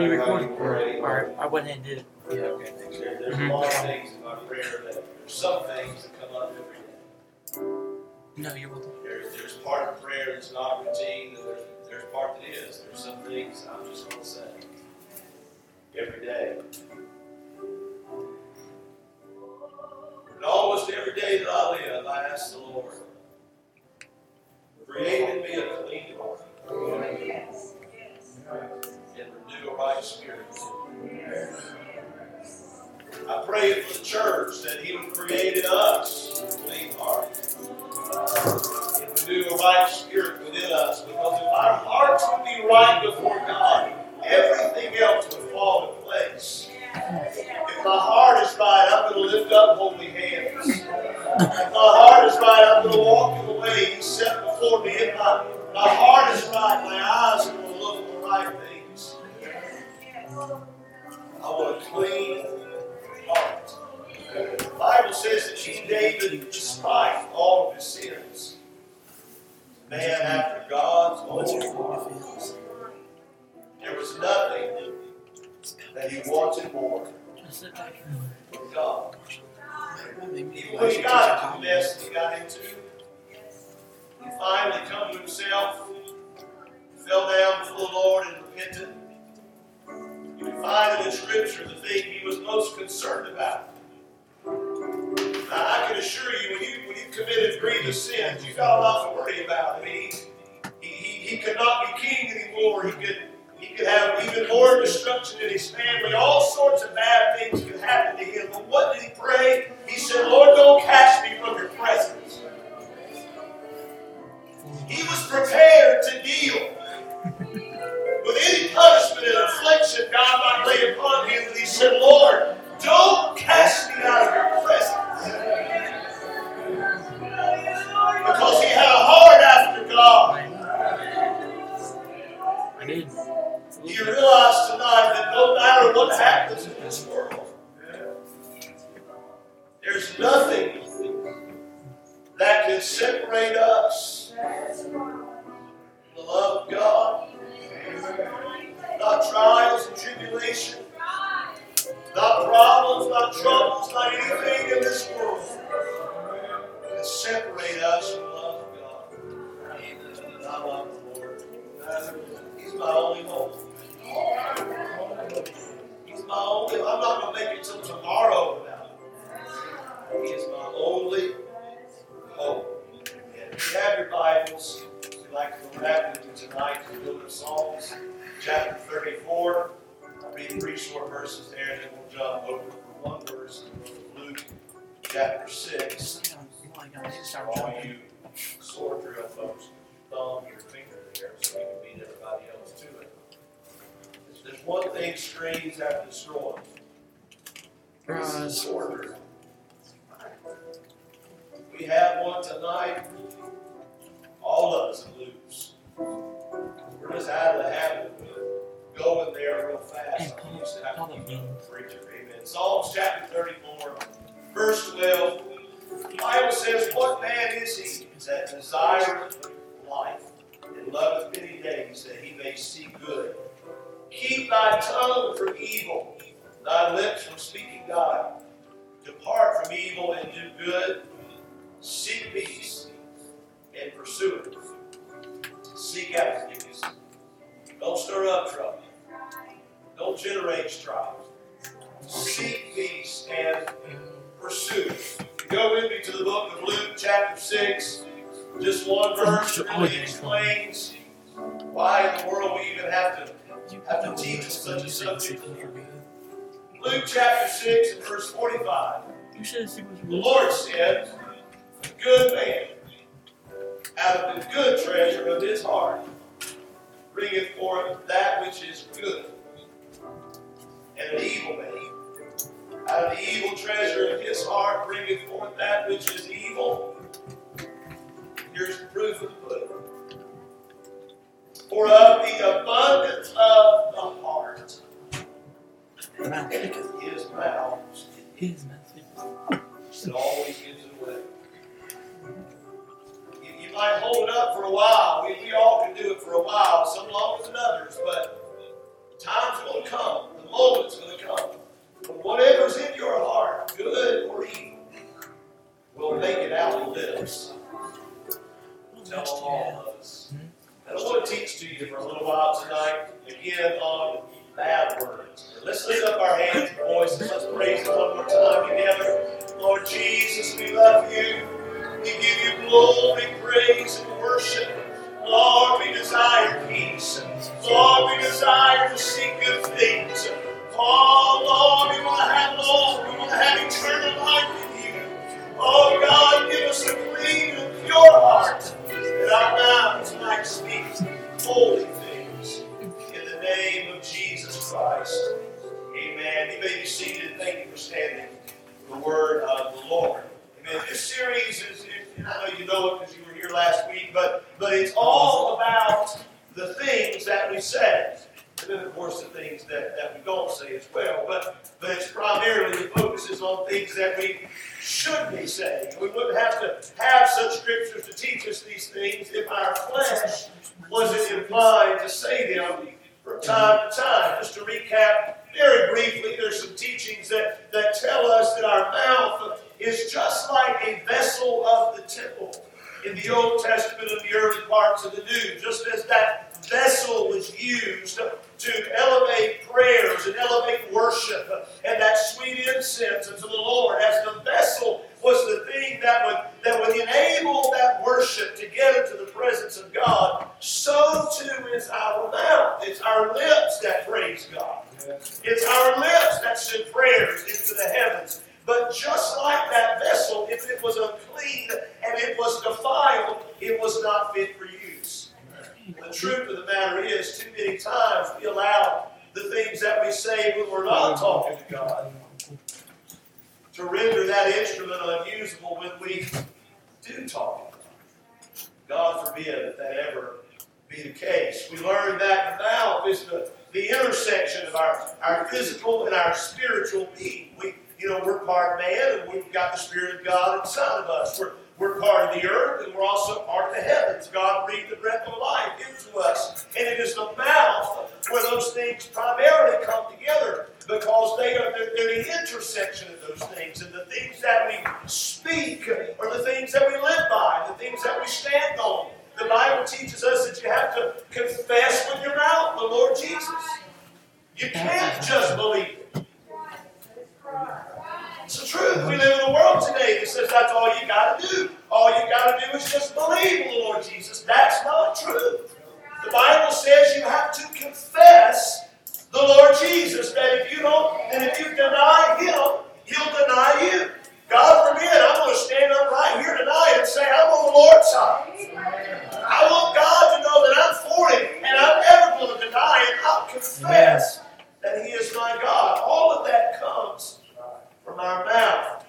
already How you recorded. pray. I went ahead and did it. Yeah, okay, thanks. There's a Mhm. lot of things in my prayer that, there's some things that come up every day. No, you're welcome. There's, there's part of prayer that's not routine, there's, there's part that is. There's some things I'm just gonna say every day. And almost every day that I live, I ask the Lord, create in me a clean heart and renew right spirit. I pray for the church that He would create in us a clean heart and renew a right spirit within us. Because if our hearts would be right before God, everything else would fall in place. If my heart is right, I'm going to lift up holy hands. If my heart is right, I'm going to walk in the way He set before me. If my, my heart is right, my eyes are going to look at the right things. I want a clean heart. The Bible says that King David, despite all of his sins, man after God's own heart. There was nothing that he wanted more than God. Even when he got into the mess that he got into, he finally come to himself, fell down before the Lord and repented. You can find it in Scripture the thing he was most concerned about. Now, I can assure you, when you when you committed grievous sins, you got a lot to worry about. I mean, he, he, he could not be king anymore. He could he could have even more destruction in his family. All sorts of bad things could happen to him. But what did he pray? He said, Lord, don't cast me from your presence. He was prepared to deal with any punishment and affliction God might lay upon him. And he said, Lord, don't cast me out of your presence. Because he had a heart after God. Do you realize tonight that no matter what happens in this world, there's nothing that can separate us from the love of God? Not trials and tribulation, not problems, not troubles, not anything in this world can separate us from the love of God. I love the Lord. He's my only hope. He's my only. I'm not going to make it till tomorrow him. He is my only hope. If you have your Bibles, like to go back with me tonight to the book of Psalms, chapter 34. I'll read three short verses there, and then we'll jump over for one verse in Luke, chapter 6. All you sword drill folks, thumb your finger there so you can beat everybody else to it. There's- one thing screams have destroyed. The sword drill. We have one tonight. All of us lose. We're just out of the habit of going there real fast. And Paul- We used to have Paul to keep again. preacher. Amen. Psalms chapter 34, verse 12. The Bible says, What man is he that desireth life and loveth many days that he may see good? Keep thy tongue from evil, thy lips from speaking guile. Depart from evil and do good. Seek peace and pursue it. Seek out peace. Don't stir up trouble. Don't generate strife. Seek peace and pursue it. Go with me to the book of Luke, chapter 6. Just one verse really explains why in the world we even have to have to teach such a subject. Luke chapter 6 and verse 45. You said it was The Lord said, good man out of the good treasure of his heart bringeth forth that which is good. And an evil man out of the evil treasure of his heart bringeth forth that which is evil. Here's the proof of the pudding. For of the abundance of the heart, the mouth his mouth His mouth it always gives it away. I might hold it up for a while. We, we all can do it for a while, some longer than others, but time's going to come. The moment's is our mouth. It's our lips that praise God. It's our lips that send prayers into the heavens. But just like that vessel, if it was unclean and it was defiled, it was not fit for use. The truth of the matter is, too many times we allow the things that we say when we're not talking to God to render that instrument unusable when we do talk God. Forbid that ever the case. We learned that the mouth is the, the intersection of our, our physical and our spiritual being. We, you know, we're part man and we've got the Spirit of God inside of us. We're, we're part of the earth and we're also part of the heavens. God breathed the breath of life into us. And it is the mouth where those things primarily come together because they are they're, they're the intersection of those things. And the things that we speak are the things that we live by, the things that we stand on. The Bible teaches us that you have to confess with your mouth the Lord Jesus. You can't just believe it. It's the truth. We live in a world today that says that's all you got to do. All you got to do is just believe the Lord Jesus. That's not true. The Bible says you have to confess the Lord Jesus. That if you don't, and if you deny Him, He'll deny you. God forbid, I'm going to stand up right here tonight and say I'm on the Lord's side. I want God to know that I'm for Him, and I'm never going to deny it. I'll confess that He is my God. All of that comes from our mouth.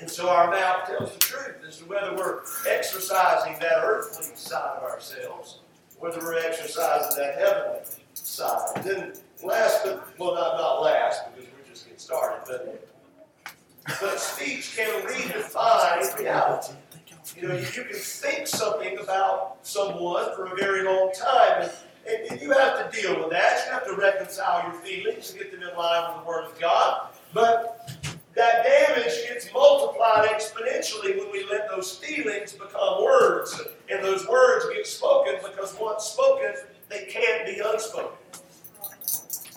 And so our mouth tells the truth as to whether we're exercising that earthly side of ourselves, whether we're exercising that heavenly side. Then last but well not not last because we're just getting started, but but speech can redefine reality. You know, you, can think something about someone for a very long time, and, and, and you have to deal with that. You have to reconcile your feelings and get them in line with the Word of God. But that damage gets multiplied exponentially when we let those feelings become words, and those words get spoken because once spoken, they can't be unspoken.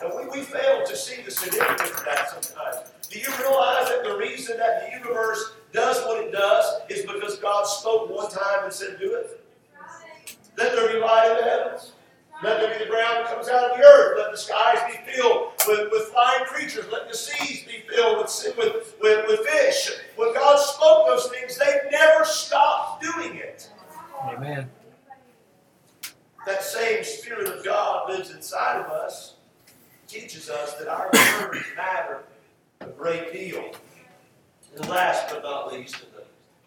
And we, we fail to see the significance of that sometimes. Do you realize that the reason that the universe does what it does is because God spoke one time and said, Do it? Let there be light in the heavens. Let there be the ground that comes out of the earth. Let the skies be filled with, with flying creatures. Let the seas be filled with, with, with, with fish. When God spoke those things, they never stopped doing it. Amen. That same Spirit of God lives inside of us, teaches us that our words matter a great deal. And last but not least, in the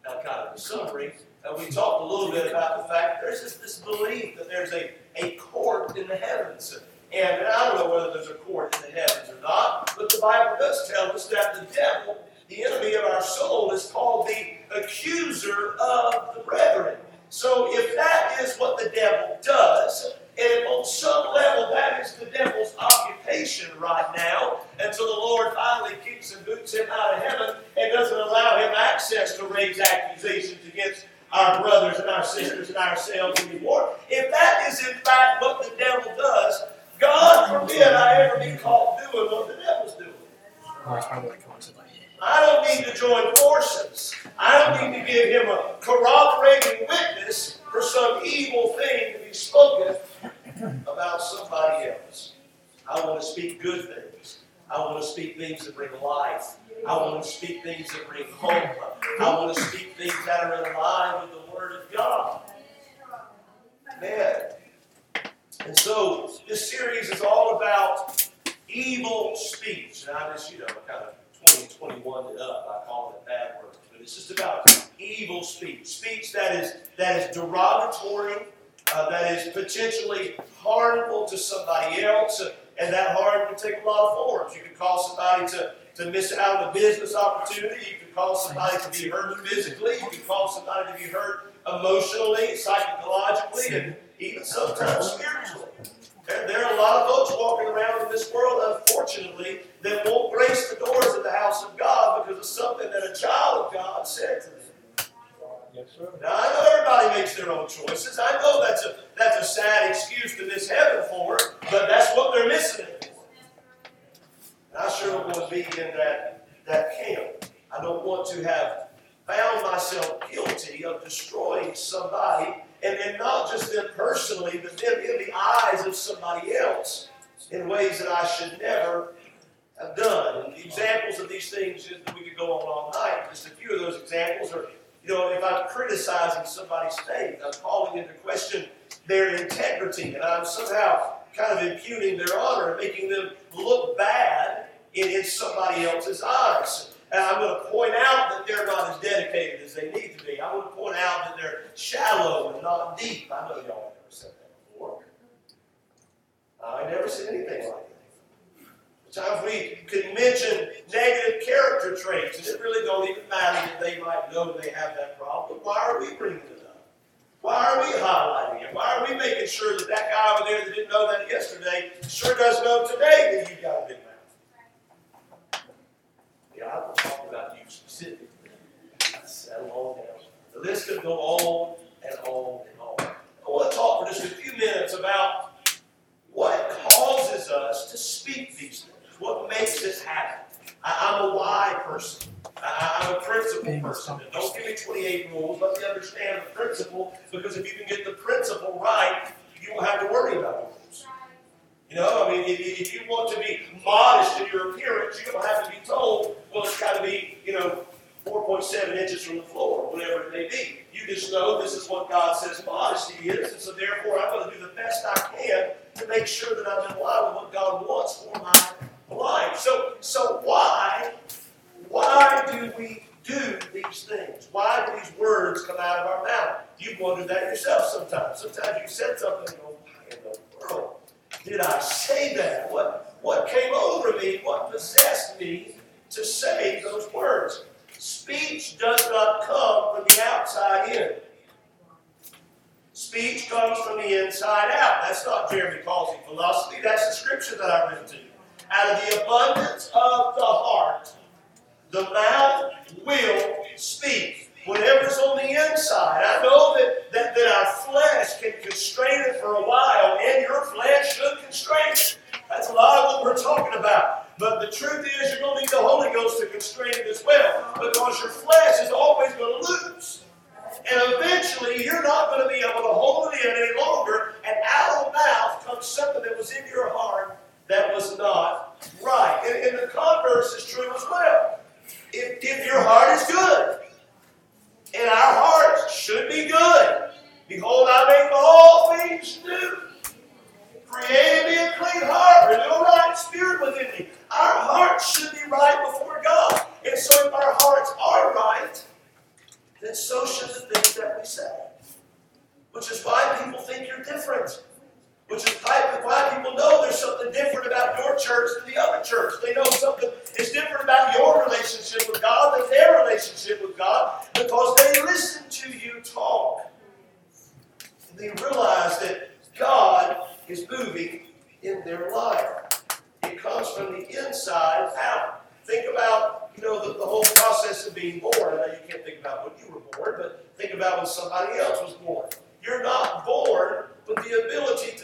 now kind of the summary, uh, we talked a little bit about the fact there's this, this belief that there's a, a court in the heavens. And I don't know whether there's a court in the heavens or not, but the Bible does tell us that the devil, the enemy of our soul, is called the accuser of the brethren. So if that is what the devil does, and on some level, that is the devil's occupation right now until the Lord finally kicks and boots him out of heaven and doesn't allow him access to raise accusations against our brothers and our sisters and ourselves anymore. If that is in fact what the devil does, God forbid I ever be caught doing what the devil's doing. I don't need to join forces. I don't need to give him a corroborating witness for some evil thing to be spoken somebody else, I want to speak good things. I want to speak things that bring life. I want to speak things that bring hope. I want to speak things that are in line with the Word of God. Man. And so this series is all about evil speech. And I just, you know, kind of 2021 it up. I call it bad words. But it's just about evil speech. Speech that is that is derogatory, uh, that is potentially harmful to somebody else. And that harm can take a lot of forms. You can cause somebody to, to miss out on a business opportunity. You can cause somebody to be hurt physically. You can cause somebody to be hurt emotionally, psychologically, and even sometimes spiritually. There are a lot of folks walking around in this world, unfortunately, that won't grace the doors of the house of God because of something that a child of God said to them. Yes, sir. Now I know everybody makes their own choices. I know that's a that's a sad excuse to miss heaven for, but that's what they're missing it for. And I sure don't want to be in that that camp. I don't want to have found myself guilty of destroying somebody, and, and not just them personally, but them in the eyes of somebody else in ways that I should never have done. And examples of these things, we could go on all night. Just a few of those examples are you know, if I'm criticizing somebody's faith, I'm calling into question their integrity, and I'm somehow kind of impugning their honor and making them look bad in, in somebody else's eyes. And I'm going to point out that they're not as dedicated as they need to be. I'm going to point out that they're shallow and not deep. I know y'all have never said that before. I never said anything like that. Sometimes we can mention negative character traits, and it really don't even matter that they might know they have that problem. Why are we bringing it up? Why are we highlighting it? Why are we making sure that that guy over there that didn't know that yesterday sure does know today that you've got a big mouth? Yeah, I'm talking about you specifically. Settle on down. The list could go on and on and on. I want to talk for just a few minutes about what causes us to speak these things. What makes this happen? I, am a why person. I, am a principle person. And don't give me 28 rules. Let me understand the principle because if you can get the principle right, you won't have to worry about the rules. You know, I mean, if, if you want to be modest in your appearance, you don't have to be told, well, it's got to be, you know, 4.7 inches from the floor, whatever it may be. You just know this is what God says modesty is, and so therefore I'm going to do the best I can to make sure that I'm in line with what God wants for my life. So, so why, why do we do these things? Why do these words come out of our mouth? You've wondered that yourself sometimes. Sometimes you said something and go, why in the world did I say that? What, what came over me? What possessed me to say those words? Speech does not come from the outside in. Speech comes from the inside out. That's not Jeremy Causey philosophy. That's the scripture that I read to you. Out of the abundance of the heart, the mouth will speak. Whatever's on the inside. I know that, that, that our flesh can constrain it for a while, and your flesh should constrain it. That's a lot of what we're talking about. But the truth is, you're going to need the Holy Ghost to constrain it as well, because your flesh is always going to lose. And eventually, you're not going to be able to hold it in any longer, and out of the mouth comes something that was in your heart that was not right. And, and the converse is true as well. If, if your heart is good, and our hearts should be good, behold, I make all things new. Create me a clean heart, renew a right spirit within me. Our hearts should be right before God. And so if our hearts are right, then so should the things that we say. Which is why people think you're different. Which is why people know there's something different about your church than the other church. They know something is different about your relationship with God than their relationship with God because they listen to you talk. And they realize that God is moving in their life. It comes from the inside out. Think about, you know, the, the whole process of being born. I know you can't think about when you were born, but think about when somebody else was born. You're not born with the ability.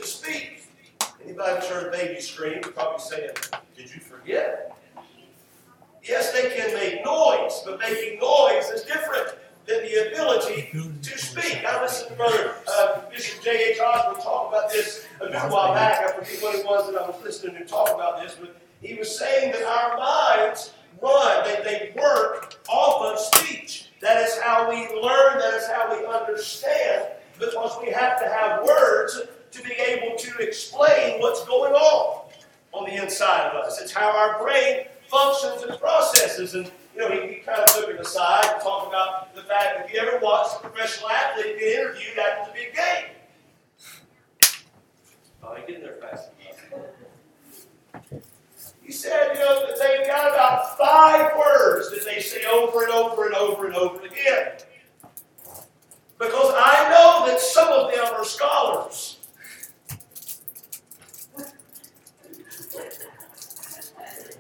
Anybody that's heard a baby scream, probably saying, Did you forget? Yes, they can make noise, but making noise is different than the ability to speak. I listened to Brother uh, Bishop J.H. Osborne talk about this a good while back. I forget what it was that I was listening to talk about this, but he was saying that our minds run, they, they work off of speech. That is how we learn, that is how we understand, because we have to have words to be able to explain what's going on on the inside of us. It's how our brain functions and processes. And you know, he, he kind of took it aside and talked about the fact that if you ever watched a professional athlete get interviewed after the big game. Oh, he get there fast enough. He said, you know, that they've got about five words that they say over and over and over and over again. Because I know that some of them are scholars.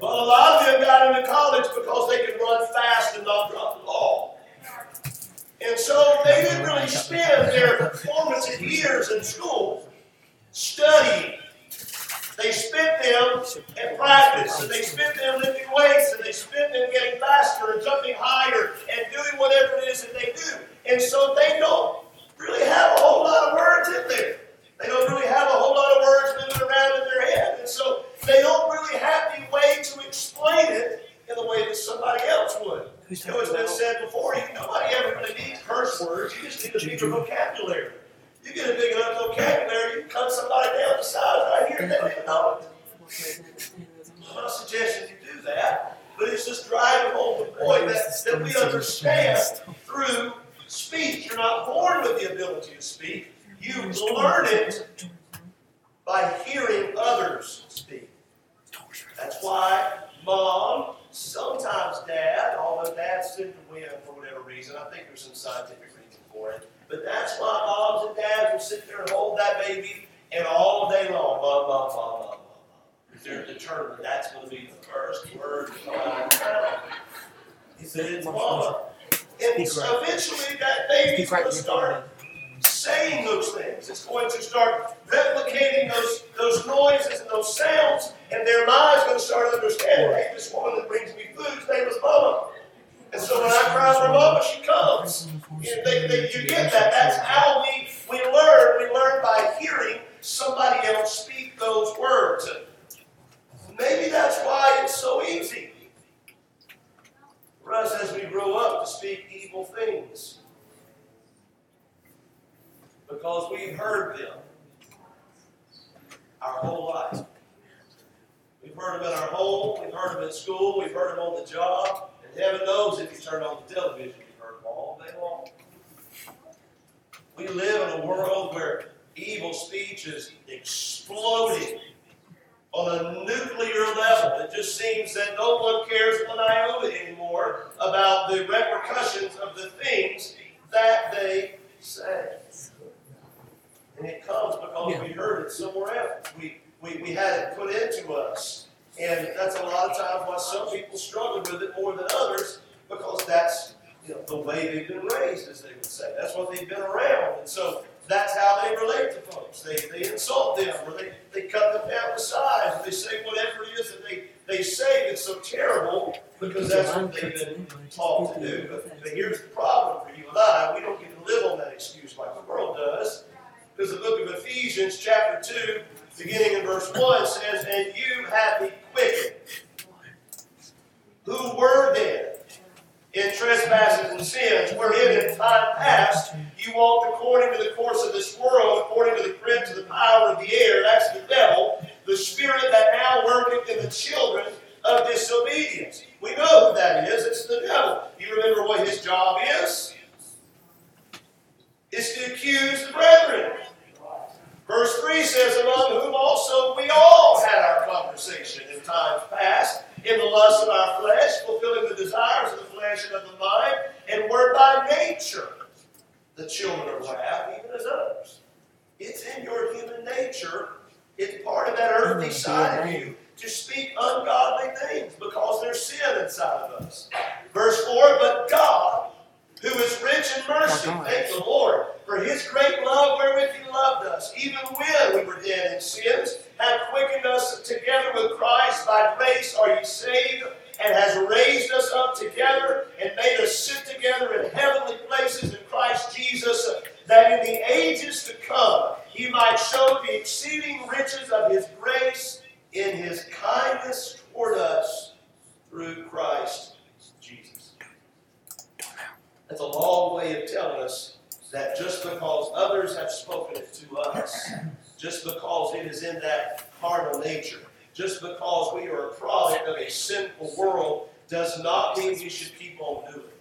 But a lot of them got into college because they could run fast and not drop the ball. And so they didn't really spend their formative years in school studying. They spent them in practice, and they spent them lifting weights, and they spent them getting faster and jumping higher and doing whatever it is that they do. And so they don't really have a whole lot of words in there. They don't really have a whole lot of words moving around in their head. And so they don't really have any way to explain it in the way that somebody else would. Know, it's been said before, you, nobody ever really needs curse words. You just need a bigger vocabulary. You get a big enough vocabulary, you can cut somebody down to size right here, and they don't even know it. I'm not suggesting you do that, but it's just driving home the point that, that we understand through speech. You're not born with the ability to speak. You learn it by hearing others speak. That's why mom, sometimes dad, although dads tend to win for whatever reason, I think there's some scientific reason for it. But that's why moms and dads will sit there and hold that baby and all day long, mom, mom, mom, mom, mom. They're determined that's going to be the first word to come out of their mouth. He said it's mama. And so eventually that baby's going to start saying those things. It's going to start replicating those, those noises and those sounds, and their mind's going to start understanding, hey, this woman that brings me food, his name is Mama. And so when I cry for Mama, she comes. You, they, they, you get that. That's how we, we learn. We learn by hearing somebody else speak those words. Maybe that's why it's so easy for us as we grow up to speak evil things because we've heard them our whole life. We've heard them in our home, we've heard them in school, we've heard them on the job, and heaven knows if you turn on the television, you've heard them all day long. We live in a world where evil speech is exploding on a nuclear level. It just seems that no one cares one iota anymore about the repercussions of the things that they say. And it comes because Yeah. we heard it somewhere else. We, we, we had it put into us. And that's a lot of times why some people struggle with it more than others because that's you know, the way they've been raised, as they would say. That's what they've been around. And so that's how they relate to folks. They, they insult them or they, they cut them down to size or they say whatever it is that they, they say that's so terrible because that's what they've been taught to do. But, but here's the problem for you and I. We don't get to live on that excuse like the world does. Because the book of Ephesians, chapter 2, beginning in verse 1, says, And you have the quickened, who were dead in trespasses and sins, wherein in time past you walked according to the course of this world, according to the prince of the power of the air, that's the devil, the spirit that now worketh in the children of disobedience. We know who that is. It's the devil. You remember what his job is? It's to accuse the brethren. Verse 3 says, Among whom also we all had our conversation in times past, in the lust of our flesh, fulfilling the desires of the flesh and of the mind, and were by nature the children of wrath, even as others. It's in your human nature, it's part of that earthly side of you to speak ungodly things because there's sin inside of us. Verse 4 But God, who is rich in mercy, thank the Lord, for his great love wherewith he loved us, even when we were dead in sins, hath quickened us together with Christ. By grace are ye saved, and has raised us up together, and made us sit together in heavenly places Christ Jesus, that in the ages to come he might show the exceeding riches of his grace in his kindness toward us through Christ Jesus. That's a long way of telling us that just because others have spoken it to us, just because it is in that carnal nature, just because we are a product of a sinful world, does not mean we should keep on doing it.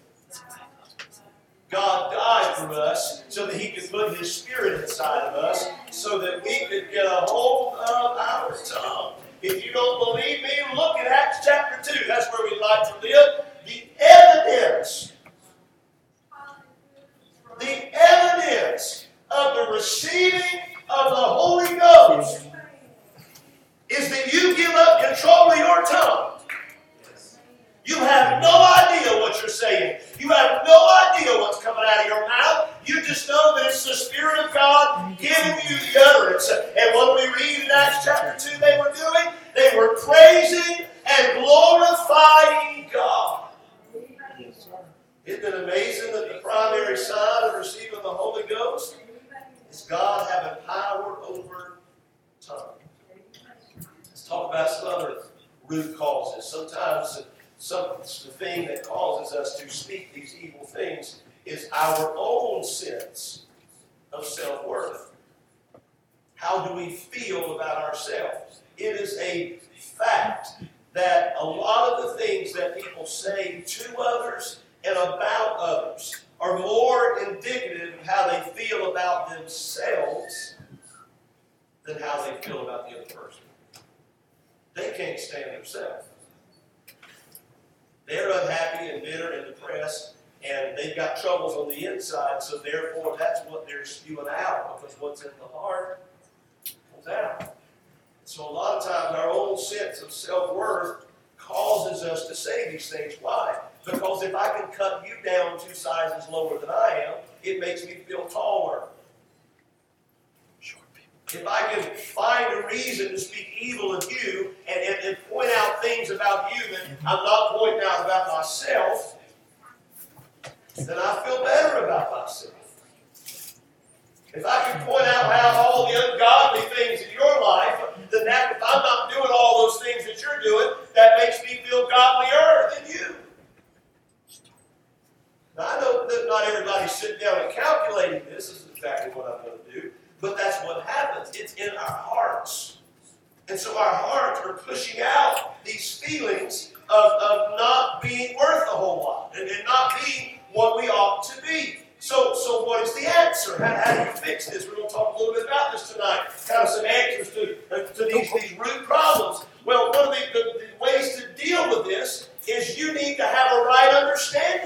God died for us so that He could put His Spirit inside of us so that we could get a hold of our tongue. If you don't believe me, look at Acts chapter 2. That's where we like to live. The evidence, the evidence of the receiving of the Holy Ghost is that you give up control of your tongue. You have no idea what you're saying. You have no idea what's coming out of your mouth. You just know that it's the Spirit of God giving you the utterance. And what we read in Acts chapter 2 they were doing, they were praising and glorifying God. Isn't it amazing that the primary sign of receiving the Holy Ghost is God having power over tongue? Let's talk about some other root causes. Sometimes the thing that causes us to speak these evil things is our own sense of self worth. How do we feel about ourselves? It is a fact that a lot of the things that people say to others and about others are more indicative of how they feel about themselves than how they feel about the other person. They can't stand themselves. They're unhappy and bitter and depressed, and they've got troubles on the inside, so therefore that's what they're spewing out because what's in the heart comes out. So a lot of times our own sense of self worth causes us to say these things. Why? Because if I can cut you down two sizes lower than I am, it makes me feel taller. If I can find a reason to speak evil of you and, and, and point out things about you that I'm not pointing out about myself, then I feel better about myself. If I can point out how all the ungodly things in your life, then that if I'm not doing all those things that you're doing, that makes me feel godlier than you. Now I know that not everybody's sitting down and calculating this. This is exactly what I'm going to do. But that's what happens. It's in our hearts. And so our hearts are pushing out these feelings of, of not being worth a whole lot and, and not being what we ought to be. So, so what is the answer? How, how do you fix this? We're going to talk a little bit about this tonight. Kind of some answers to, to these, these root problems. Well, one of the, the, the ways to deal with this is you need to have a right understanding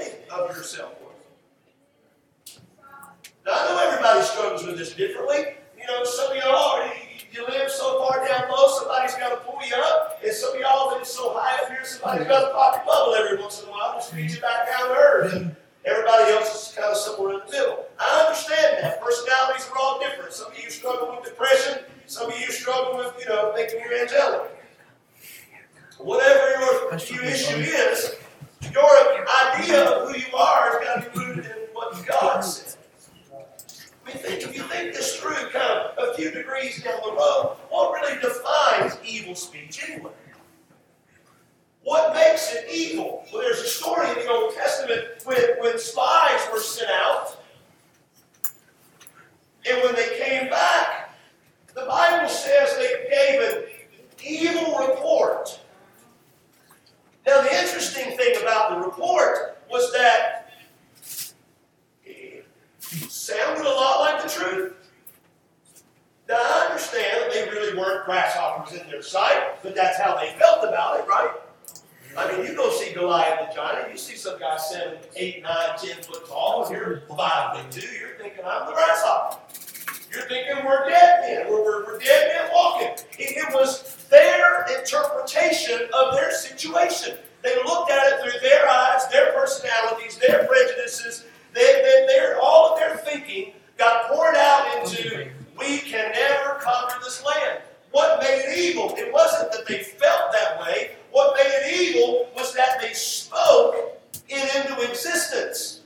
evil? It wasn't that they felt that way. What made it evil was that they spoke it into existence.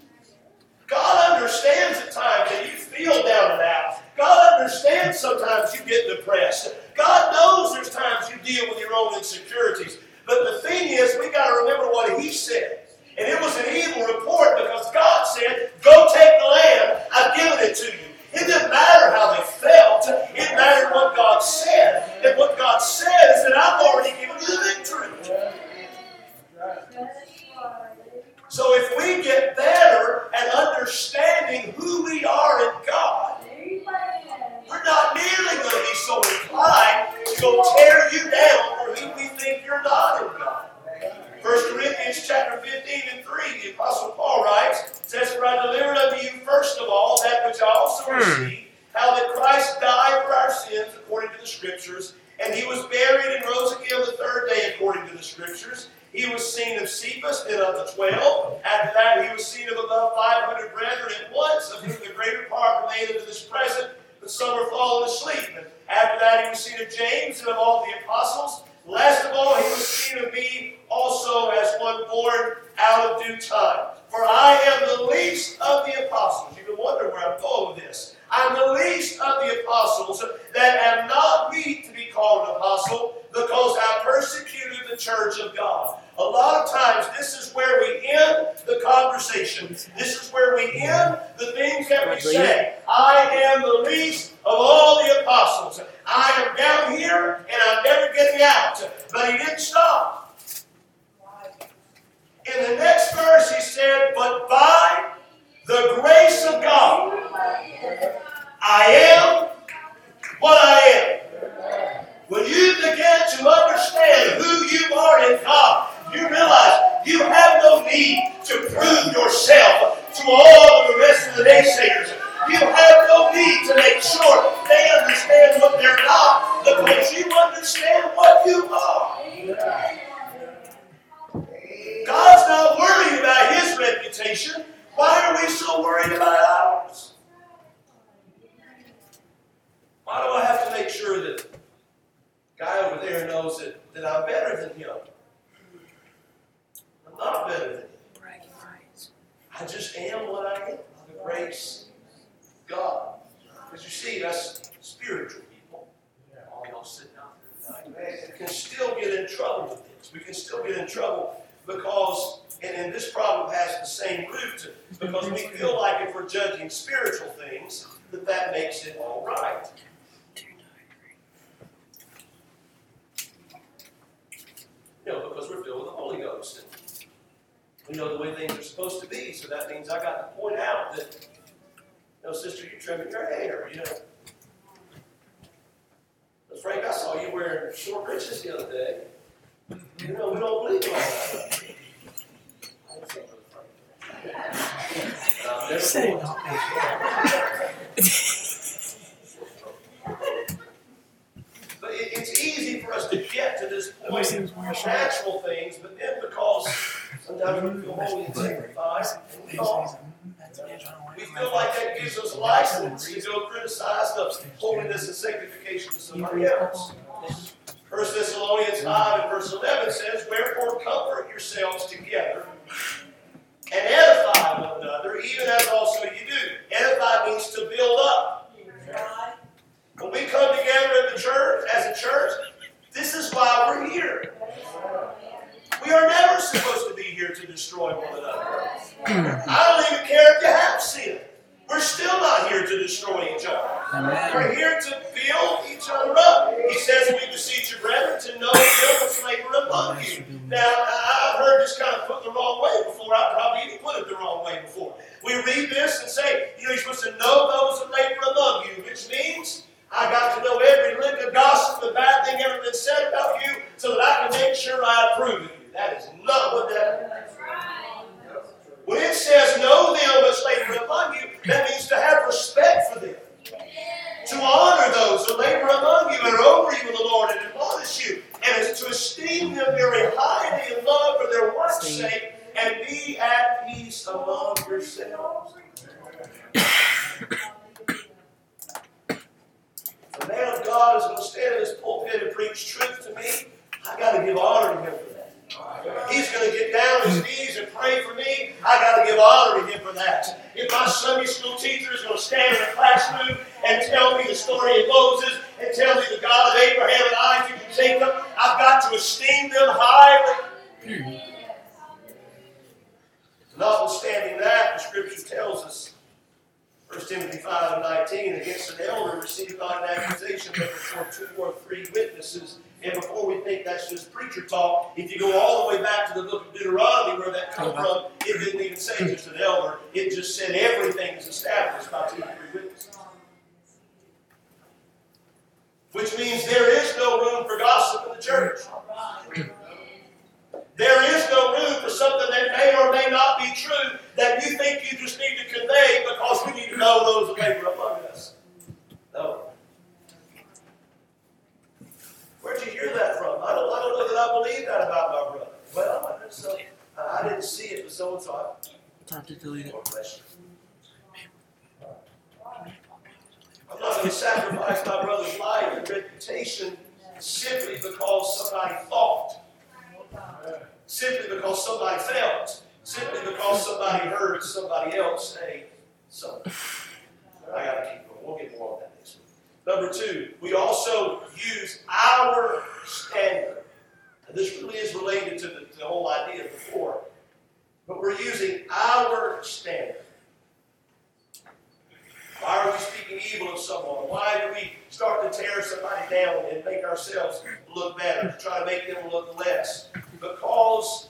God understands at times that you feel down and out. God understands understands sometimes you get depressed. God knows there's times you deal with your own insecurities. But the thing is, we got to remember what He said. And it was an evil report because God said, Go take the land, I've given it to you. It didn't matter how they felt, it mattered what God said. And what God said is that I've already given you the victory. So if we get better at understanding who we are in God, we're not nearly going to be so inclined to go tear you down for who we think you're not in God. 1 Corinthians chapter 15 and 3, the Apostle Paul writes, says, For I delivered unto you first of all that which I also received, how that Christ died for our sins according to the Scriptures, and he was buried and rose again the third day according to the Scriptures. He was seen of Cephas and of the twelve. After that, he was seen of above 500 brethren at once, of whom the greater part remain unto this present, but some are fallen asleep. And after that, he was seen of James and of all the apostles. Last of all, he was seen of me also as one born out of due time. For I am the least of the apostles. You can wonder where I'm going with this. I'm the least of the apostles that am not meet to be called an apostle because I persecuted the church of God. A lot of times, this is where we end the conversation. This is where we end the things that we say. I am the least of all the apostles. I am down here and I'm never getting out. But he didn't stop. In the next verse, he said, But by the grace of God, I am what I am. When you begin to understand who you are in God, you realize you have no need to prove yourself to all of the rest of the naysayers. You have no need to make sure they understand what they're not because you understand what you are. God's not worried about his reputation. Why are we so worried about ours? Why do I have to make sure that guy over there knows that, that I'm better than him? I'm not better than him. I just am what I am by the grace God. Because you see, us spiritual people, all y'all sitting out there tonight, can still get in trouble with this. We can still get in trouble because, and, this problem has the same root, because we feel like if we're judging spiritual things, that that makes it all right. You know, because we're filled with the Holy Ghost. And we know the way things are supposed to be, so that means I got to point out that, know, sister, you're trimming your hair, you know. But Frank, I saw you wearing short breeches the other day. You know, we don't believe all that. I say it, Brother Frank. Never Say told. But it, it's easy for us to get to this point of natural things, but then because sometimes we feel oh, holy and sanctified, and. We license to go criticize the holiness and sanctification of somebody else. 1 Thessalonians 5 and verse 11 says, Wherefore comfort yourselves together and edify one another, even as also you do. Edify means to build up. When we come together in the church, as a church, this is why we're here. We are never supposed to be here to destroy one another. I don't even care if you have sin. We're still not here to destroy each other. We're here to build each other up. He says, We beseech you, brethren, to know him which labor among you. Now, I- I've heard this kind of put the wrong way before. I probably even put it the wrong way before. We read this and say, you know, you're supposed to know those that labor among you, which means I got to know every lick of gossip, the bad thing ever been said about you, so that I can make sure I approve of you. That is not what that means. When it says know them which labor among you, that means to have respect for them. To honor those who labor among you and are over you in the Lord and admonish you, and to esteem them very highly in love for their work's sake, and be at peace among yourselves. If a man of God is going to stand in this pulpit and preach truth to me, I got to give honor to him. He's going to get down on his knees and pray for me. I got to give honor to him for that. If my Sunday school teacher is going to stand in the classroom and tell me the story of Moses and tell me the God of Abraham and Isaac and Jacob. I've got to esteem them highly. Notwithstanding that, the scripture tells us 1 Timothy 5 and 19, against an elder receive not an accusation but before two or three witnesses. And before we think that's just preacher talk, if you go all the way back to the book of Deuteronomy where that comes from, it didn't even say just an elder. It just said everything is established by two or three witnesses. Which means there is no room for gossip in the church. There is no room for something that may or may not be true that you think you just need to convey because we need to know those that labor among us. No. Where'd you hear that from? I don't, I don't know that I believe that about my brother. Well, I, so, I didn't see it, but so and so. Time to delete it. I'm not going to sacrifice my brother's life and reputation simply because somebody thought, simply because somebody felt, simply because somebody heard somebody else say something. I got to keep going. We'll get more on that. Number two, we also use our standard. And this really is related to the, to the whole idea before. But we're using our standard. Why are we speaking evil of someone? Why do we start to tear somebody down and make ourselves look better, to try to make them look less? Because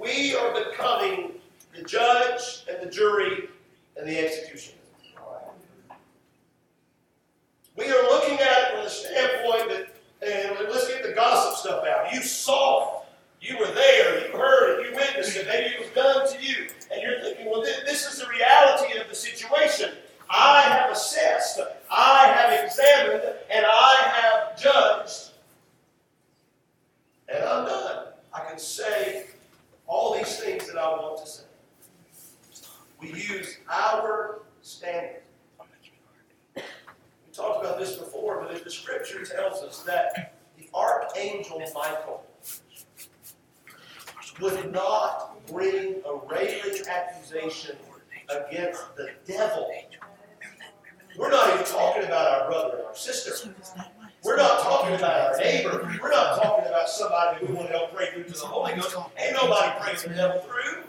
we are becoming the judge and the jury and the executioner. We are looking at it from the standpoint that, and let's get the gossip stuff out. You saw it. You were there. You heard it. You witnessed it. Maybe it was done to you. And you're thinking, well, this is the reality of the situation. I have assessed, I have examined, and I have judged. And I'm done. I can say all these things that I want to say. We use our standard. Talked about this before, but the scripture tells us that the archangel Michael would not bring a railing accusation against the devil. We're not even talking about our brother and our sister. We're not talking about our neighbor. We're not talking about somebody who we want to help pray through to the Holy Ghost. Ain't nobody praying the devil through.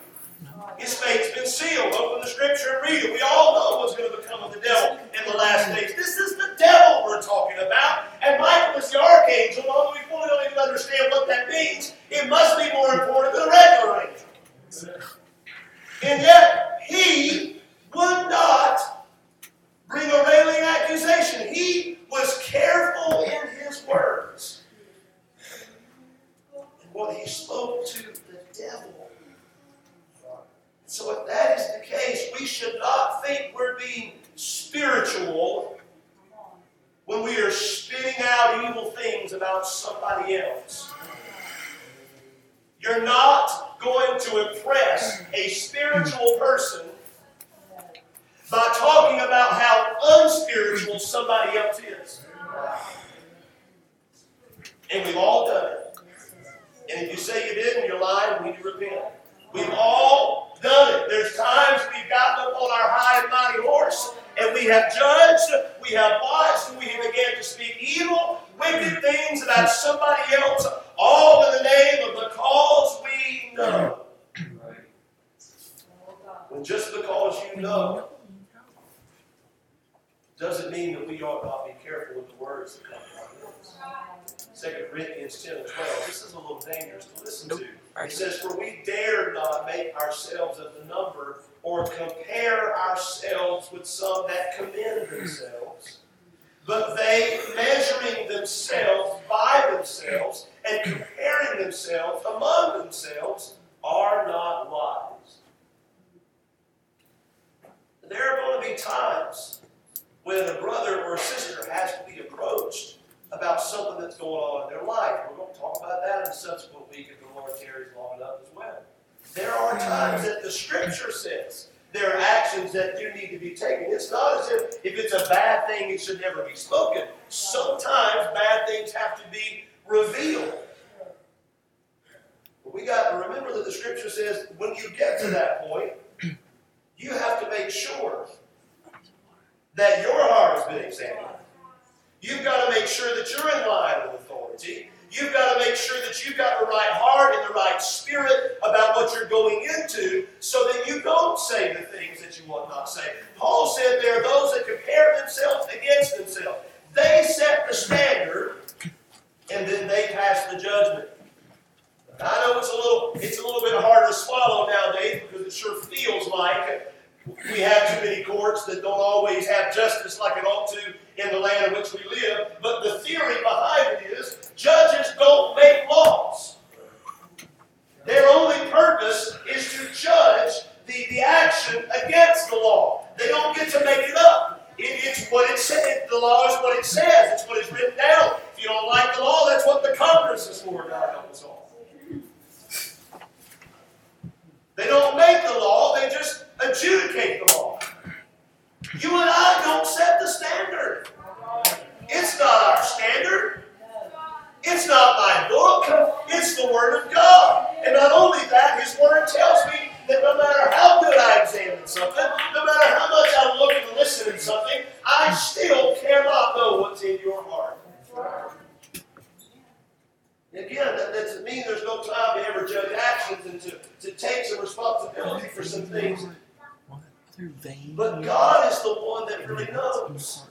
His fate's been sealed. Open the scripture and read it. We all know what's going to become of the devil in the last days. This is the devil we're talking about. And Michael is the archangel. Although we fully don't even understand what that means, it must be more important than a regular angel. And yet, he would not bring a railing accusation. He was careful in his words. And what he spoke to the devil. So, if that is the case, we should not think we're being spiritual when we are spitting out evil things about somebody else. You're not going to impress a spiritual person by talking about how unspiritual somebody else is. And we've all done it. And if you say you didn't, you're lying, we need to repent. We've all done it. There's times we've gotten up on our high and mighty horse and we have judged, we have watched, and we have began to speak evil, wicked things about somebody else, all in the name of the cause we know. Well, just because you know doesn't mean that we ought not be careful with the words that come from our lips. 2 Corinthians 10 and 12. This is a little dangerous to listen to. It says, For we dare not make ourselves of the number or compare ourselves with some that commend themselves. But they, measuring themselves by themselves and comparing themselves among themselves, are not wise. There are going to be times when a brother or a sister has to be approached about something that's going on in their life. We're going to talk about that in a subsequent week if the Lord tarries long enough as well. There are times that the Scripture says there are actions that do need to be taken. It's not as if if it's a bad thing, it should never be spoken. Sometimes bad things have to be revealed. But we got to remember that the Scripture says when you get to that point, you have to make sure that your heart has been examined. You've got to make sure that you're in line with authority. You've got to make sure that you've got the right heart and the right spirit about what you're going into so that you don't say the things that you want not say. Paul said there are those that compare themselves against themselves. They set the standard and then they pass the judgment. I know it's a little it's a little bit harder to swallow nowadays because it sure feels like we have too many courts that don't always have justice like it ought to in the land in which we live. But the theory behind it is judges don't make laws. Their only purpose is to judge the, the action against the law. They don't get to make it up. It, it's what it says. The law is what it says. It's what is written down. If you don't like the law, that's what the Congress is for. God help us all. They don't make the law. They just adjudicate the law. You and I don't set the standard. It's not our standard. It's not my book. It's the Word of God. And not only that, His Word tells me that no matter how good I examine something, no matter how much I look and listen to something, I still cannot know what's in your heart. Again, that doesn't mean there's no time to ever judge actions and to, to take some responsibility for some things. But God is the one that really knows.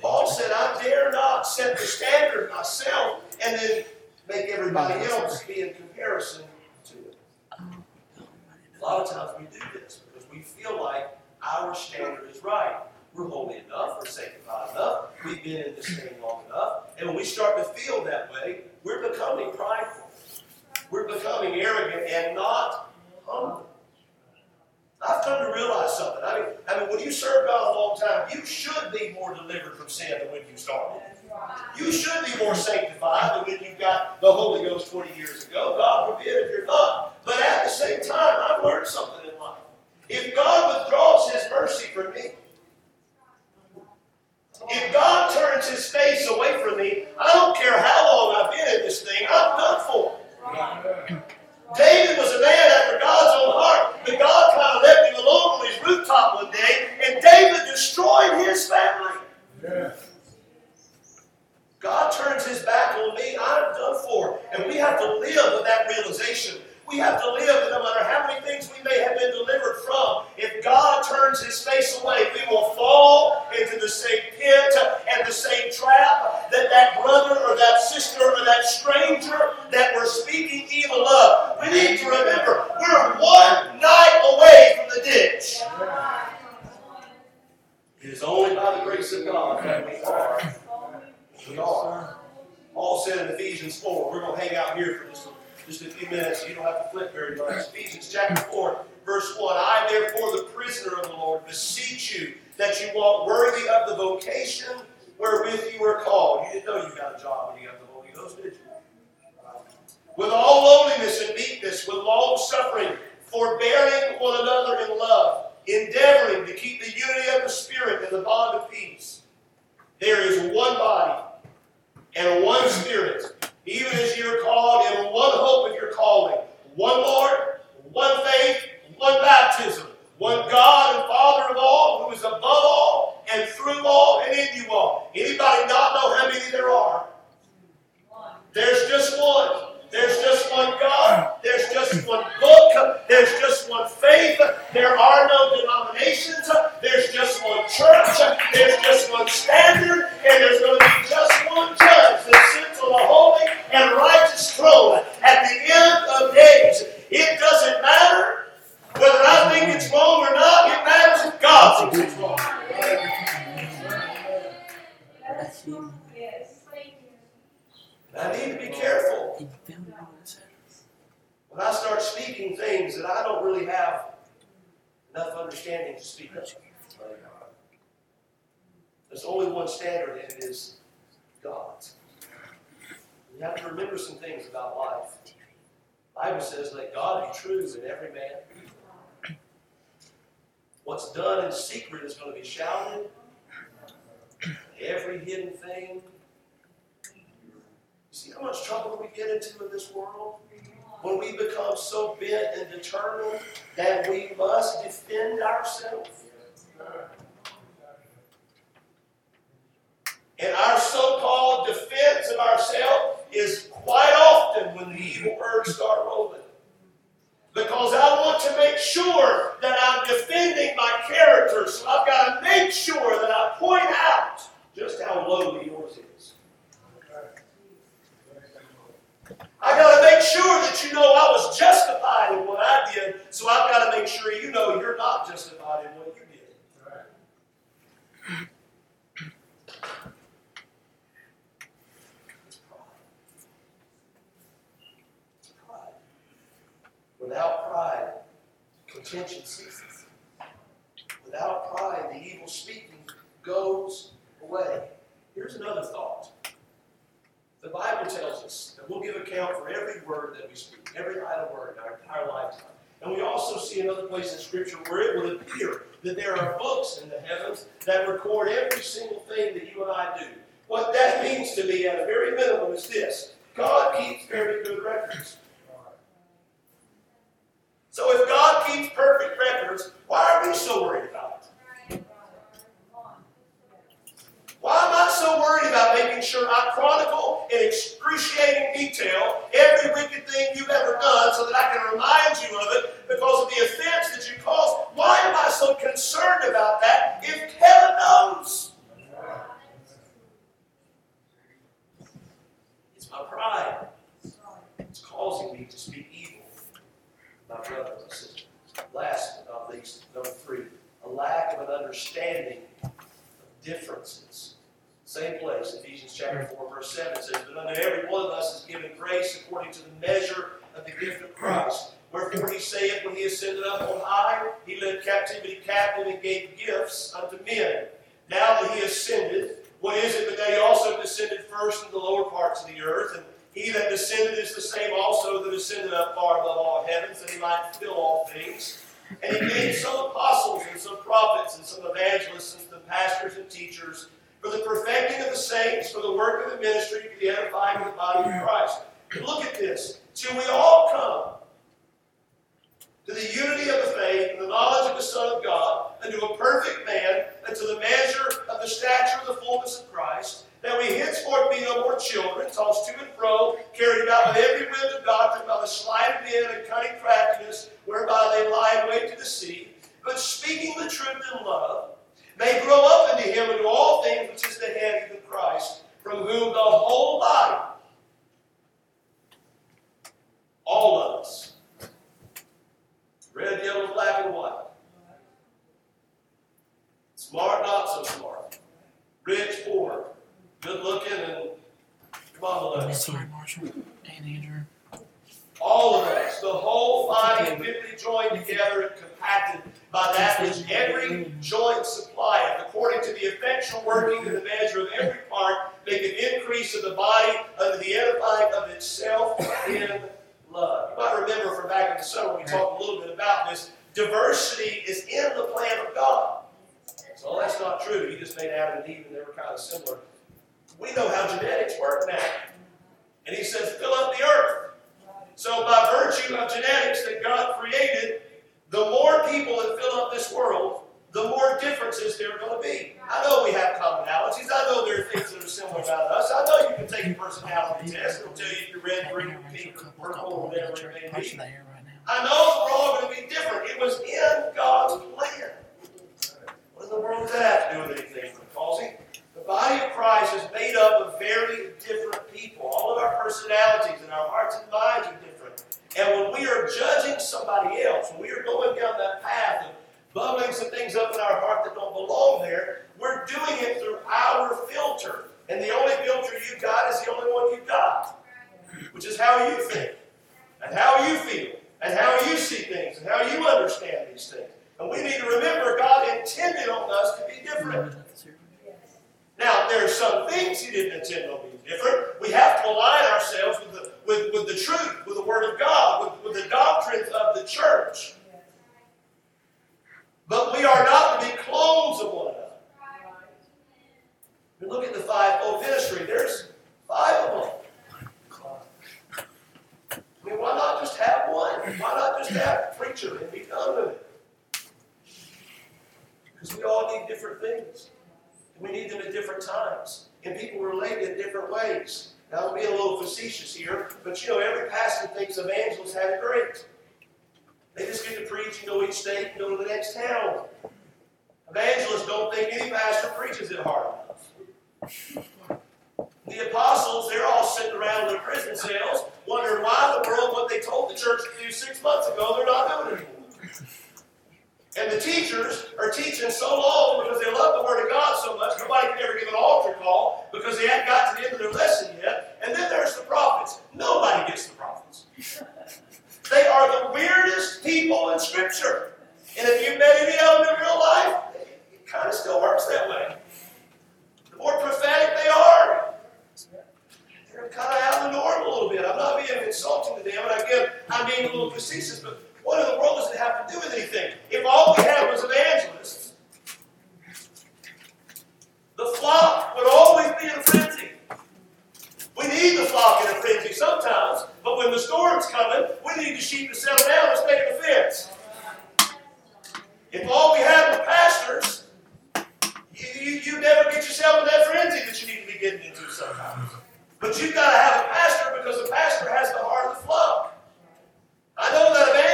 Paul said, I dare not set the standard myself and then make everybody else be in comparison to it. A lot of times we do this because we feel like our standard is right. We're holy enough, we're sanctified enough, we've been in this thing long enough. And when we start to feel that way, we're becoming prideful. We're becoming arrogant and not humble. I've come to realize something. I mean, I mean, when you serve God a long time, you should be more delivered from sin than when you started. You should be more sanctified than when you got the Holy Ghost 20 years ago. God forbid if you're not. But at the same time, I've learned something in life. If God withdraws His mercy from me, if God turns His face away from me, I don't care how long I've been in this thing, I'm done for. David was a man after God's own heart, but God kind of left him alone on his rooftop one day, and David destroyed his family. Yeah. God turns his back on me, I'm done for. And we have to live with that realization. We have to live no matter how many things we may have been delivered from, if God turns his face away, we will fall into the same pit and the same trap that that brother or that sister or that stranger that we're speaking evil of. We need to remember we're one night away from the ditch. It is only by the grace of God that we are. We are. Paul said in Ephesians 4, we're going to hang out here for just a just a few minutes. You don't have to flip very much. Ephesians chapter 4, verse 1. I, therefore, the prisoner of the Lord, beseech you that you walk worthy of the vocation wherewith you were called. You didn't know you got a job when you got the Holy Ghost, did you? With all lowliness and meekness, with long suffering, forbearing one another in love, endeavoring to keep the unity of the Spirit in the bond of peace. There is one body and one Spirit even as you're called in one hope of your calling, one Lord, one faith, one baptism, one God and Father of all, who is above all and through all and in you all. Anybody not know how many there are? There's just one. There's just one God. There's just one book. There's just one faith. There are no denominations. There's just one church. There's just one standard. And there's going to be just one judge that sits on a holy and righteous throne at the end of days. It doesn't matter whether I think it's wrong or not. It matters if God thinks it's wrong. I need to be careful. When I start speaking things that I don't really have enough understanding to speak of, there's only one standard, and it is God's. You have to remember some things about life. The Bible says, let God be true and every man. What's done in secret is going to be shouted. Every hidden thing You See how much trouble we get into in this world? When we become so bent and determined that we must defend ourselves. fireworks start rolling. Because I want to make sure that I'm defending my character, so I've got to make sure that I point out just how lowly yours is. I got to make sure that you know I was justified in what I did, so I've got to make sure you know you're not justified in what you did. It's pride. It's pride. Without pride, contention ceases. Without pride, the evil speaking goes away. Here's another thought. The Bible tells us that we'll give account for every word that we speak, every idle word in our entire lifetime. And we also see another place in Scripture where it will appear that there are books in the heavens that record every single thing that you and I do. What that means to me at a very minimum is this God keeps very good records. So if God keeps perfect records, why are we so worried about it? Why am I so worried about making sure I chronicle in excruciating detail every wicked thing you've ever done so that I can remind you of it because of the offense that you caused? Why am I so concerned about that if heaven knows? It's my pride. It's me to speak evil my brothers and sisters. Last but not least, number three, a lack of an understanding of differences. Same place, Ephesians chapter 4, verse 7 says, But unto every one of us is given grace according to the measure of the gift of Christ. Wherefore he saith, when he ascended up on high, he led captivity captive and gave gifts unto men. Now that he ascended, what is it but that he also descended first into the lower parts of the earth? And he that descended is the same also that ascended up far above all heavens, that he might fill all things. And he gave some apostles and some prophets and some evangelists and some pastors and teachers for the perfecting of the saints, for the work of the ministry, for the edifying of the body of Christ. Look at this. Till we all come to the unity of the faith and the knowledge of the Son of God, unto a perfect man, unto the measure of the stature of the fullness of Christ, that we henceforth be no more children, tossed to and fro, carried about with every wind of doctrine by the sleight of men and cunning craftiness, whereby they lie in wait to deceive, but speaking the truth in love, may grow up into him into all things which is the head, even Christ, from whom the whole body, all of us, red, yellow, black, and white, smart, not so smart, rich, poor, good looking, and come on, I'm sorry, Marshall and Andrew. All of us, the whole body and fitly joined together and compacted by that which every joint supplieth, according to the effectual working of the measure of every part, make an increase of the body unto the edifying of itself in love. You might remember from back in the summer we talked a little bit about this. Diversity is in the plan of God. So that's not true. He just made Adam and Eve and they were kind of similar. We know how genetics work now. And he says, fill up the earth. So, by virtue of genetics that God created, the more people that fill up this world, the more differences there are going to be. I know we have commonalities. I know there are things that are similar about us. I know you can take a personality test. It'll tell you if you're red, green, pink, or purple, or whatever it may be. I know we're all going to be different. It was in God's plan. What in the world does that have to do with anything, Causey? Body of Christ is made up of very different people. All of our personalities and our hearts and minds are different. And when we are judging somebody else, when we are going down that path and bubbling some things up in our heart that don't belong there, we're doing it through our filter. And the only filter you've got is the only one you've got, which is how you think, and how you feel, and how you see things, and how you understand these things. And we need to remember God intended on us to be different. Now, there are some things He didn't intend on being different. We have to align ourselves with the, with, with the truth, with the Word of God, with, with the doctrines of the church. But we are not to be clones of one another. Look at the fivefold ministry. There's five of them. I mean, why not just have one? Why not just have a preacher and be done with it? Because we all need different things. We need them at different times. And people relate in different ways. Now, I'm being a little facetious here, but you know, every pastor thinks evangelists have it great. They just get to preach and go each state and go to the next town. Evangelists don't think any pastor preaches it hard enough. The apostles, they're all sitting around in their prison cells wondering why in the world what they told the church to do six months ago, they're not doing it anymore. And the teachers are teaching so long because they love the Word of God so much, nobody can ever give an altar call because they hadn't got to the end of their lesson yet. And then there's the prophets. Nobody gets the prophets. They are the weirdest people in Scripture. And if you've met any of them in real life, it kind of still works that way. The more prophetic they are, they're kind of out of the norm a little bit. I'm not being insulting to them, and again, I'm being a little facetious, but what in the world does it have to do with anything? If all we had was evangelists, the flock would always be in a frenzy. We need the flock in a frenzy sometimes, but when the storm's coming, we need the sheep to settle down and stay in the fence. If all we had were pastors, you, you, you never get yourself in that frenzy that you need to be getting into sometimes. But you've got to have a pastor because the pastor has the heart of the flock. I know that evangelist thinks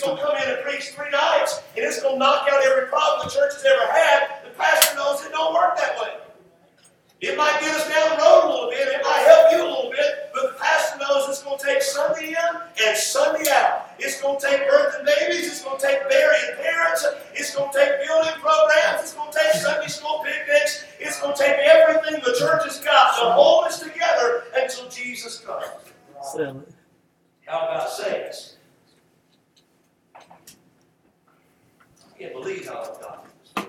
he's going to come in and preach three nights and it's going to knock out every problem the church has ever had. The pastor knows it don't work that way. It might get us down the road a little bit, it might help you a little bit, but the pastor knows it's going to take Sunday in and Sunday out. It's going to take birth and babies, it's going to take burying parents, it's going to take building programs, it's going to take Sunday school picnics, it's going to take everything the church has got to hold us together until Jesus comes. Sell it. How about saints? I can't believe how it's gotten this way.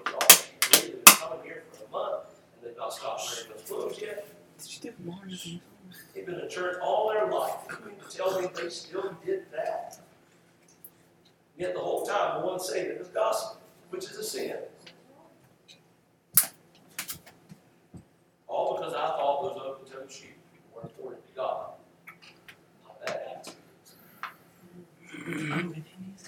They've been coming here for a month and they've not stopped wearing those clothes yet. They've been in church all their life. You mean to tell me they still did that? Yet the whole time, the one saying it is gospel, which is a sin. All because I thought those open-toed shoes were important to God. Not that attitude.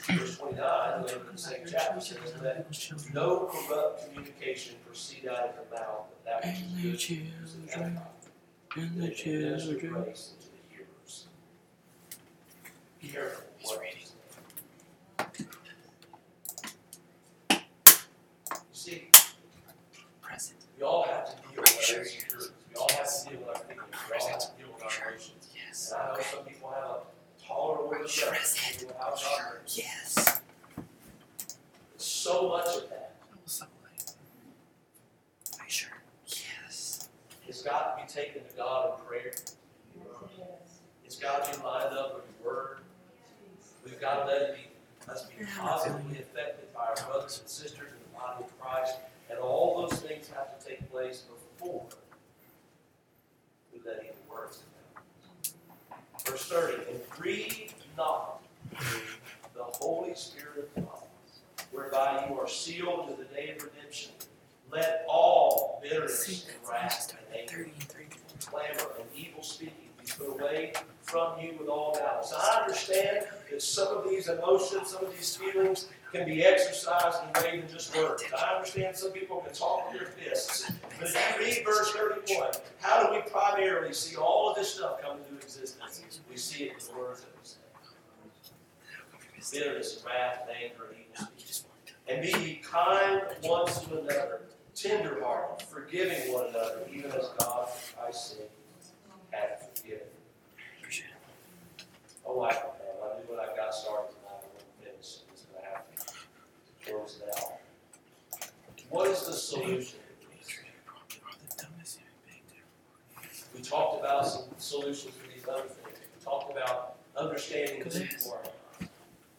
Verse twenty-nine, later in the same chapter, says that no corrupt communication proceed out of the mouth, but that which And the is good is the children, grace unto the hearers careful what you say. You see, Present. we all have to deal with our Sure. insecurities. We all have to deal with our feelings. We all have to deal with our emotions. Yes. And I know some people have a taller order of Present. deal with how God is. Yes. So much of that Make sure. Yes. has got to be taken to God in prayer. It's got to be lined up with the Word. We've got to let it be, us be positively affected by our brothers and sisters in the body of Christ. And all those things have to take place before we let any words come out. Verse 30, and grieve not the Holy Spirit of God, whereby you are sealed to the day of redemption. Let all bitterness and wrath and anger and clamor and evil speaking be put away from you with all malice. I understand that some of these emotions, some of these feelings can be exercised in way than just words. I understand some people can talk with their fists. But if you read verse 31, how do we primarily see all of this stuff come into existence? We see it in the words we say. Bitterness wrath anger and evil speaking. And be ye kind one to another, tenderhearted, forgiving one another, even as God, I say, hath forgiven. Oh, I, I knew when I got started tonight, I wouldn't finish, I was gonna have to close it out. What is the solution? We talked about some solutions these other things. We talked about understanding who you are.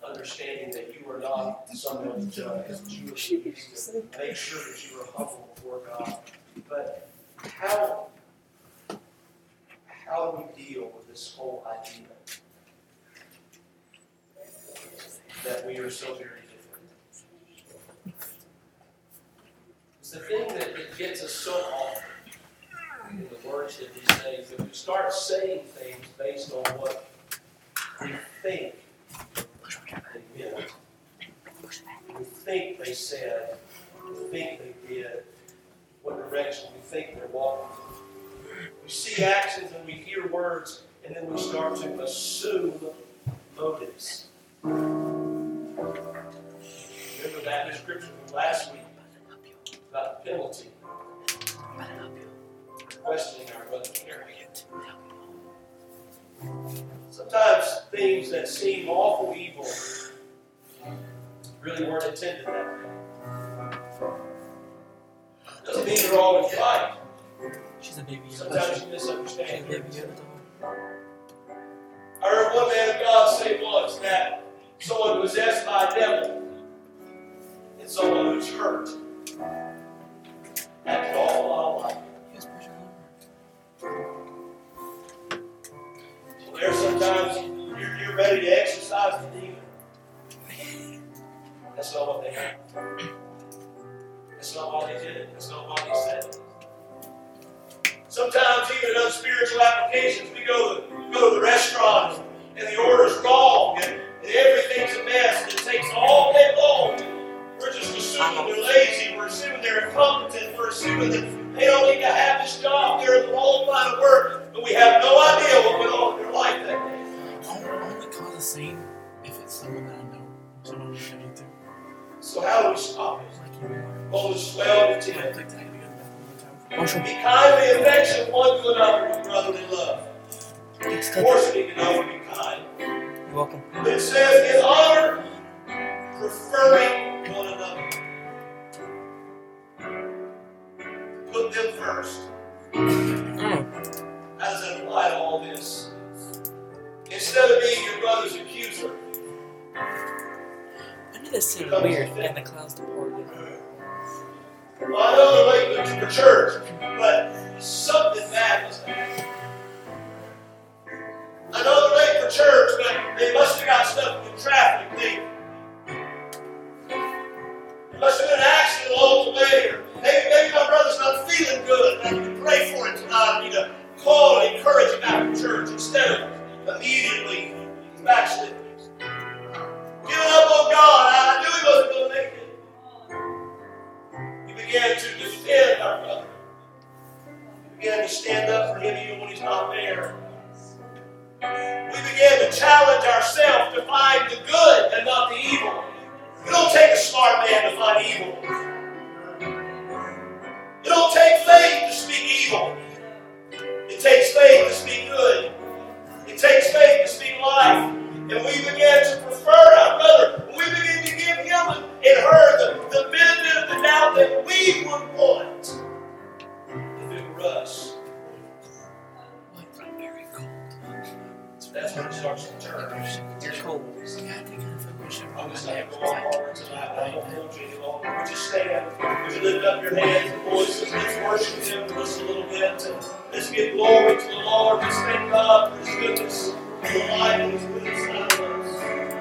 Understanding that you are not someone to judge, you make sure that you are humble before God. But how, how do we deal with this whole idea that we are so very different? It's the thing that gets us so often in the words that say is that we start saying things based on what we think they meant. We think they said, we think they did, what direction we think they're walking. We see actions and we hear words, and then we start to assume motives. Remember that description from last week about the penalty. Questioning our brother Harry. Sometimes things that seem awful evil really weren't intended that way. Doesn't mean they're always right. She's a baby. Sometimes you misunderstand. I heard one man of God say once that someone possessed by a devil and someone who's hurt acted all alike. So there's sometimes you're, you're ready to exorcise the demon. That's not what they had. That's not what they did. That's not what they said. Sometimes even in unspiritual applications, we go to, go to the restaurant and the order's wrong and, and everything's a mess and it takes all day long. We're just assuming they're lazy. We're assuming they're incompetent. We're assuming that they don't need to have this job. They're in the wrong line of work. But we have no idea what went on in their life that day. I'll only cause a scene if it's someone that I know. Someone been into. So how do we stop it? Romans 12 to Yeah, 10. like that. We one Be kindly affectionate one to another with brotherly love. it's Of touch. course, we need to know be kind. You're welcome. It says, in honor, preferring one another. Them first. Mm. How does that apply to all this? Instead of being your brother's accuser, did this seem weird and the clouds departed? well, I know they're late to the church, but something bad was happening. I know they're late for church, but they must have got stuck in traffic. They, must have been an accident along the way, or maybe, maybe my brother's not feeling good. I need to pray for him tonight. I need to call and encourage him after church instead of immediately backsliding. Giving up on God. I knew he wasn't going to make it. We began to defend our brother. We began to stand up for him even when he's not there. We began to challenge ourselves to find the good and not the evil. It don't take a smart man to find evil. It don't take faith to speak evil. It takes faith to speak good. It takes faith to speak life. And we began to prefer our brother. We began to give him and her the, the benefit of the doubt that we would want if it were us. What? Very cold. That's when it starts to turn. You're cold. Yeah, I think I should I'm just not going on tonight. I won't hold you any. Would you stand? Would you lift up your hands and voices? Let's worship Him for just a little bit. Let's give glory to the Lord. Let's thank God for His goodness, for the life and His